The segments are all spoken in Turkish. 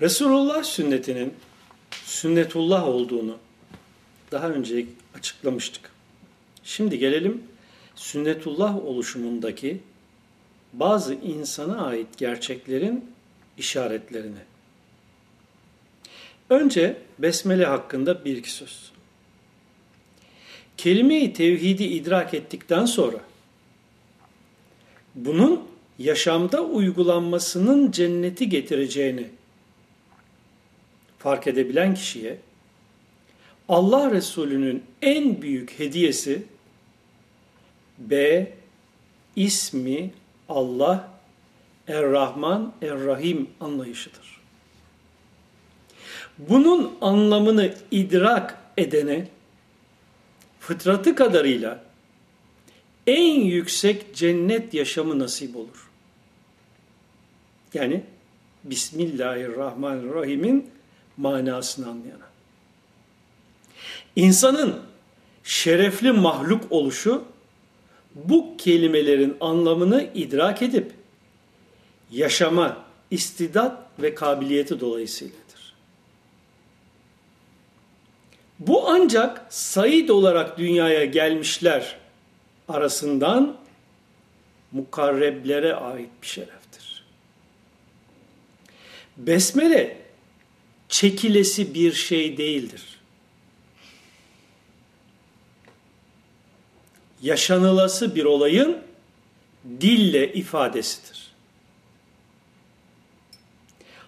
Resulullah sünnetinin sünnetullah olduğunu daha önce açıklamıştık. Şimdi gelelim sünnetullah oluşumundaki bazı insana ait gerçeklerin işaretlerine. Önce besmele hakkında bir iki söz. Kelime-i tevhidi idrak ettikten sonra bunun yaşamda uygulanmasının cenneti getireceğini fark edebilen kişiye Allah Resulü'nün en büyük hediyesi B ismi Allah Er-Rahman Er-Rahim anlayışıdır. Bunun anlamını idrak edene fıtratı kadarıyla en yüksek cennet yaşamı nasip olur. Yani Bismillahirrahmanirrahim'in manasını anlayana. İnsanın şerefli mahluk oluşu bu kelimelerin anlamını idrak edip yaşama, istidat ve kabiliyeti dolayısıyladır. Bu ancak Said olarak dünyaya gelmişler arasından mukarreblere ait bir şereftir. Besmele çekilesi bir şey değildir. Yaşanılası bir olayın dille ifadesidir.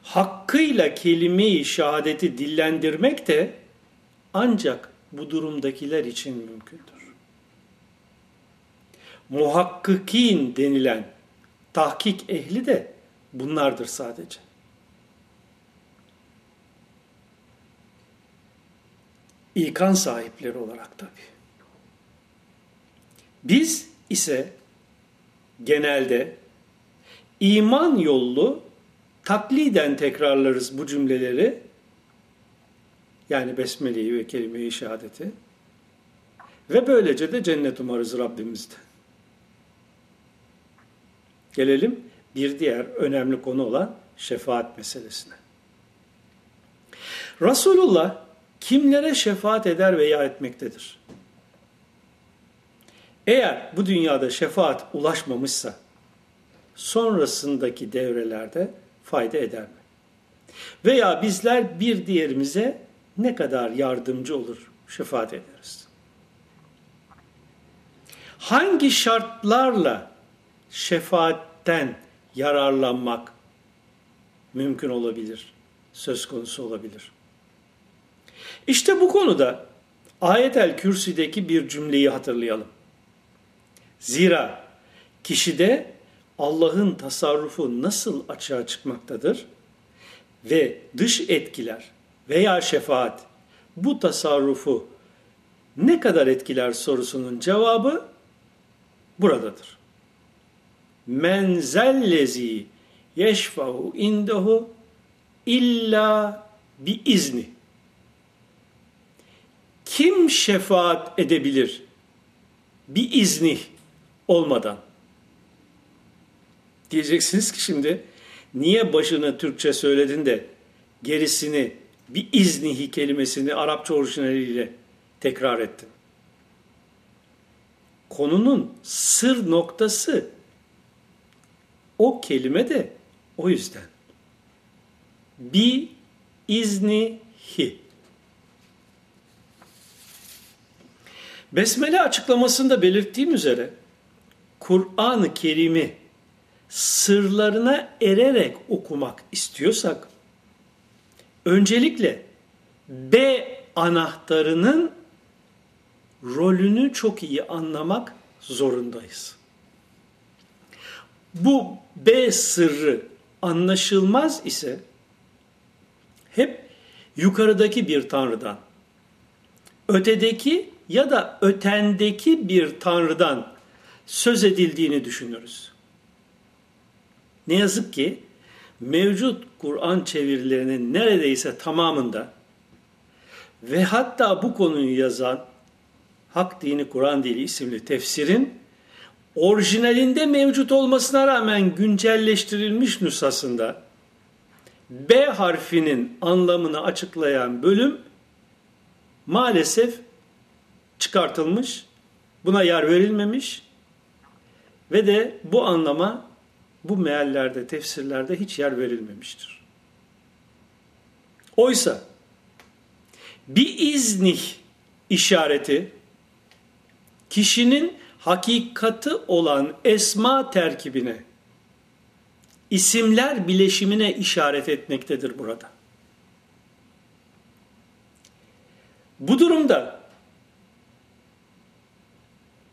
Hakkıyla kelime-i şehadeti dillendirmek de ancak bu durumdakiler için mümkündür. Muhakkikin denilen tahkik ehli de bunlardır sadece. İkan sahipleri olarak tabi. Biz ise genelde iman yollu takliden tekrarlarız bu cümleleri. Yani besmeleyi ve kelime-i şehadeti. Ve böylece de cennet umarız Rabbimizden. Gelelim bir diğer önemli konu olan şefaat meselesine. Resulullah kimlere şefaat eder veya etmektedir? Eğer bu dünyada şefaat ulaşmamışsa sonrasındaki devrelerde fayda eder mi? Veya bizler bir diğerimize ne kadar yardımcı olur şefaat ederiz? Hangi şartlarla şefaatten yararlanmak mümkün olabilir, söz konusu olabilir? İşte bu konuda Ayet-el Kürsi'deki bir cümleyi hatırlayalım. Zira kişide Allah'ın tasarrufu nasıl açığa çıkmaktadır ve dış etkiler veya şefaat bu tasarrufu ne kadar etkiler sorusunun cevabı buradadır. Men zellezi yeşfahu indehu illa bi izni. Kim şefaat edebilir bir izni olmadan? Diyeceksiniz ki şimdi niye başını Türkçe söyledin de gerisini bir iznihi kelimesini Arapça orijinaliyle tekrar ettin. Konunun sır noktası o kelime de o yüzden. Bi iznihi. Besmele açıklamasında belirttiğim üzere Kur'an-ı Kerim'i sırlarına ererek okumak istiyorsak öncelikle B anahtarının rolünü çok iyi anlamak zorundayız. Bu B sırrı anlaşılmaz ise hep yukarıdaki bir tanrıdan, ötedeki ya da ötendeki bir tanrıdan söz edildiğini düşünürüz. Ne yazık ki mevcut Kur'an çevirilerinin neredeyse tamamında ve hatta bu konuyu yazan Hak Dini Kur'an Dili isimli tefsirin orijinalinde mevcut olmasına rağmen güncelleştirilmiş nüshasında B harfinin anlamını açıklayan bölüm maalesef çıkartılmış, buna yer verilmemiş ve de bu anlama bu meallerde, tefsirlerde hiç yer verilmemiştir. Oysa bir iznih işareti kişinin hakikati olan esma terkibine, isimler bileşimine işaret etmektedir burada. Bu durumda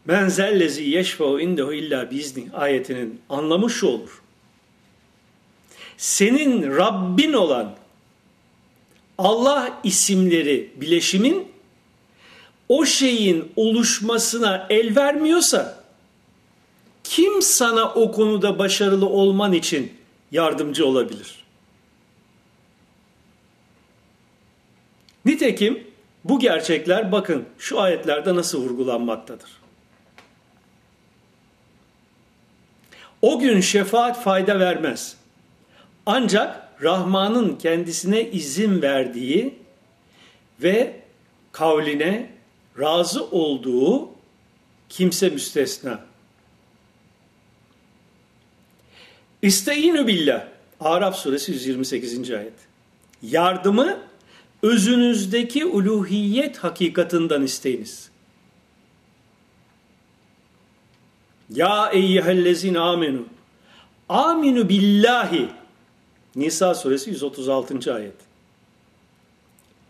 Men zellezi yeşfe'u indehu illa biizni ayetinin anlamı şu olur. Senin Rabbin olan Allah isimleri bileşimin o şeyin oluşmasına el vermiyorsa kim sana o konuda başarılı olman için yardımcı olabilir? Nitekim bu gerçekler bakın şu ayetlerde nasıl vurgulanmaktadır. O gün şefaat fayda vermez. Ancak Rahman'ın kendisine izin verdiği ve kavline razı olduğu kimse müstesna. İsteyinü billah. Araf suresi 128. ayet. Yardımı özünüzdeki uluhiyet hakikatından isteyiniz. Ya eyyühellezine amenu. Aminu billahi. Nisa suresi 136. ayet.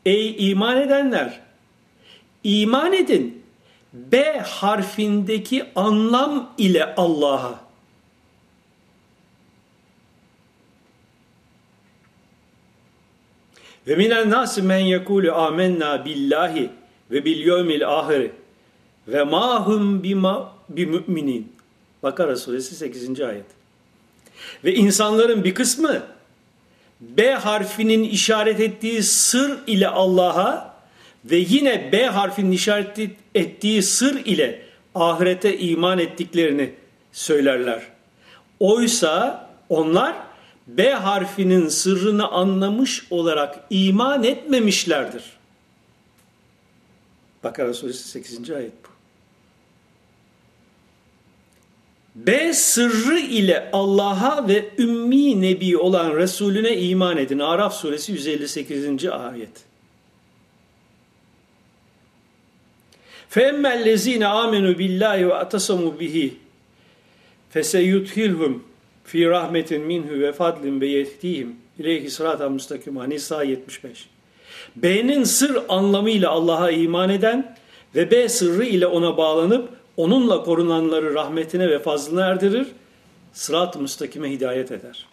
Ey iman edenler! İman edin. B harfindeki anlam ile Allah'a. Ve minen nasi men yekulu amennâ billahi ve bil yevmil ahire ve mahum bima bi müminin. Bakara suresi 8. ayet. Ve insanların bir kısmı B harfinin işaret ettiği sır ile Allah'a ve yine B harfinin işaret ettiği sır ile ahirete iman ettiklerini söylerler. Oysa onlar B harfinin sırrını anlamış olarak iman etmemişlerdir. Bakara suresi 8. ayet bu. B sırrı ile Allah'a ve ümmi nebi olan Resulüne iman edin. Araf suresi 158. ayet. فَاَمَّا الَّذ۪ينَ آمَنُوا بِاللّٰهِ وَاَتَصَمُوا بِهِ فَسَيُدْهِلْهُمْ fi rahmetin minhu ve fadlin ve yehdihim ileyhi sırata müstakima Nisa 75. B'nin sır anlamıyla Allah'a iman eden ve B sırrı ile ona bağlanıp onunla korunanları rahmetine ve fazlına erdirir, sırat-ı müstakime hidayet eder.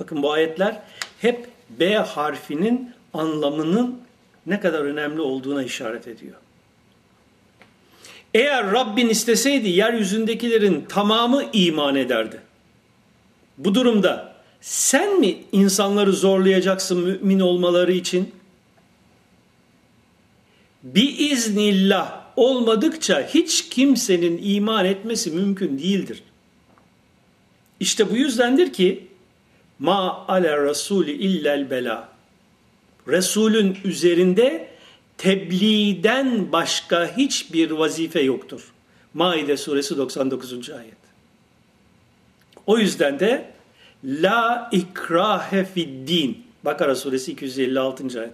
Bakın bu ayetler hep B harfinin anlamının ne kadar önemli olduğuna işaret ediyor. Eğer Rabbin isteseydi yeryüzündekilerin tamamı iman ederdi. Bu durumda sen mi insanları zorlayacaksın mümin olmaları için? Biiznillah olmadıkça hiç kimsenin iman etmesi mümkün değildir. İşte bu yüzdendir ki ma ale rasuli illel bela. Resulün üzerinde tebliğden başka hiçbir vazife yoktur. Maide suresi 99. ayet. O yüzden de la ikrahe fid din. Bakara suresi 256. ayet.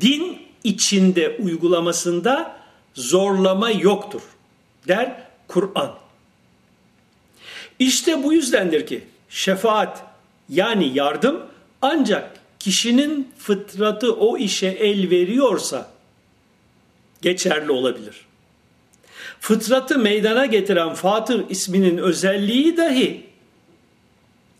Din içinde uygulamasında zorlama yoktur der Kur'an. İşte bu yüzdendir ki şefaat yani yardım ancak kişinin fıtratı o işe el veriyorsa geçerli olabilir. Fıtratı meydana getiren Fatır isminin özelliği dahi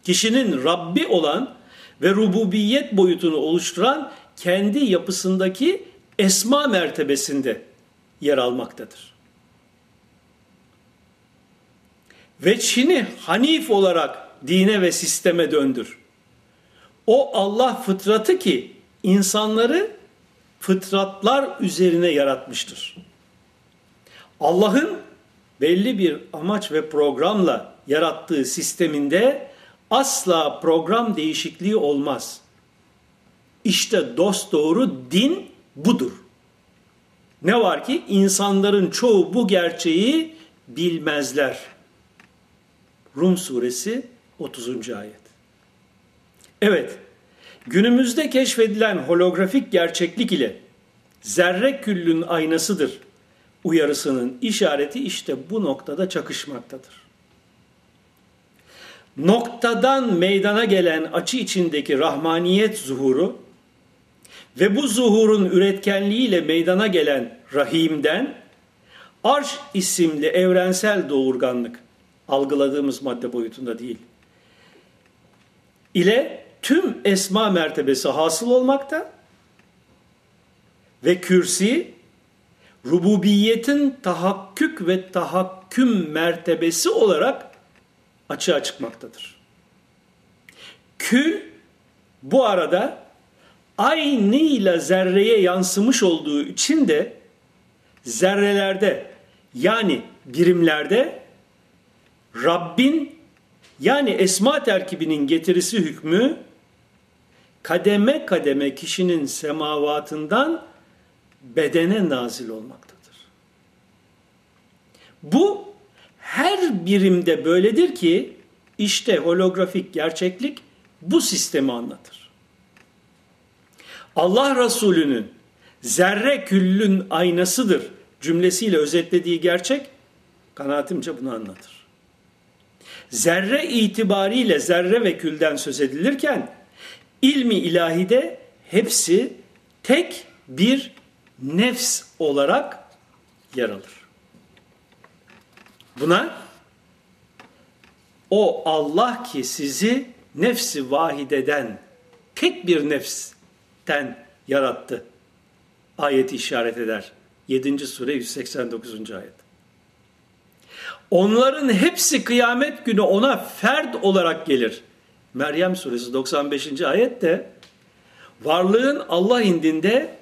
kişinin Rabbi olan ve rububiyet boyutunu oluşturan kendi yapısındaki esma mertebesinde yer almaktadır. Ve Çin'i Hanif olarak dine ve sisteme döndür. O Allah fıtratı ki insanları fıtratlar üzerine yaratmıştır. Allah'ın belli bir amaç ve programla yarattığı sisteminde asla program değişikliği olmaz. İşte dost doğru din budur. Ne var ki insanların çoğu bu gerçeği bilmezler. Rum suresi 30. ayet. Evet, günümüzde keşfedilen holografik gerçeklik ile zerre küllün aynasıdır uyarısının işareti işte bu noktada çakışmaktadır. Noktadan meydana gelen açı içindeki rahmaniyet zuhuru ve bu zuhurun üretkenliğiyle meydana gelen rahimden arş isimli evrensel doğurganlık algıladığımız madde boyutunda değil ile tüm esma mertebesi hasıl olmakta ve kürsi rububiyetin tahakkük ve tahakküm mertebesi olarak açığa çıkmaktadır. Kül bu arada aynıyla zerreye yansımış olduğu için de zerrelerde yani birimlerde Rabbin yani esma terkibinin getirisi hükmü kademe kademe kişinin semavatından bedene nazil olmaktadır. Bu her birimde böyledir ki işte holografik gerçeklik bu sistemi anlatır. Allah Resulü'nün zerre küllün aynasıdır cümlesiyle özetlediği gerçek kanaatimce bunu anlatır. Zerre itibariyle zerre ve külden söz edilirken ilmi ilahide hepsi tek bir nefs olarak yer alır. Buna o Allah ki sizi nefsi vahideden tek bir nefsten yarattı. Ayeti işaret eder. 7. sure 189. ayet. Onların hepsi kıyamet günü ona fert olarak gelir. Meryem suresi 95. ayette varlığın Allah indinde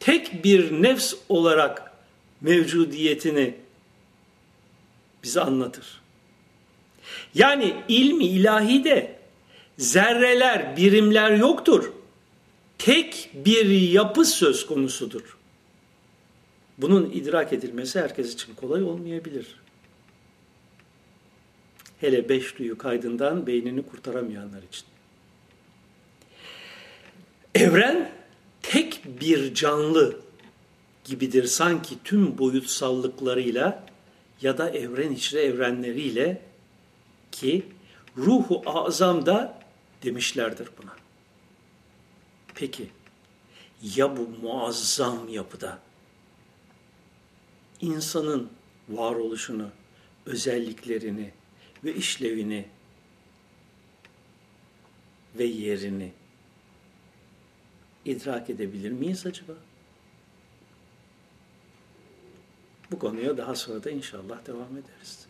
tek bir nefs olarak mevcudiyetini bize anlatır. Yani ilmi ilahide zerreler, birimler yoktur. Tek bir yapı söz konusudur. Bunun idrak edilmesi herkes için kolay olmayabilir. Hele beş duyu kaydından beynini kurtaramayanlar için. Evren tek bir canlı gibidir sanki tüm boyutsallıklarıyla ya da evren içre evrenleriyle ki ruhu azam da demişlerdir buna. Peki ya bu muazzam yapıda insanın varoluşunu, özelliklerini ve işlevini ve yerini idrak edebilir miyiz acaba? Bu konuya daha sonra da inşallah devam ederiz.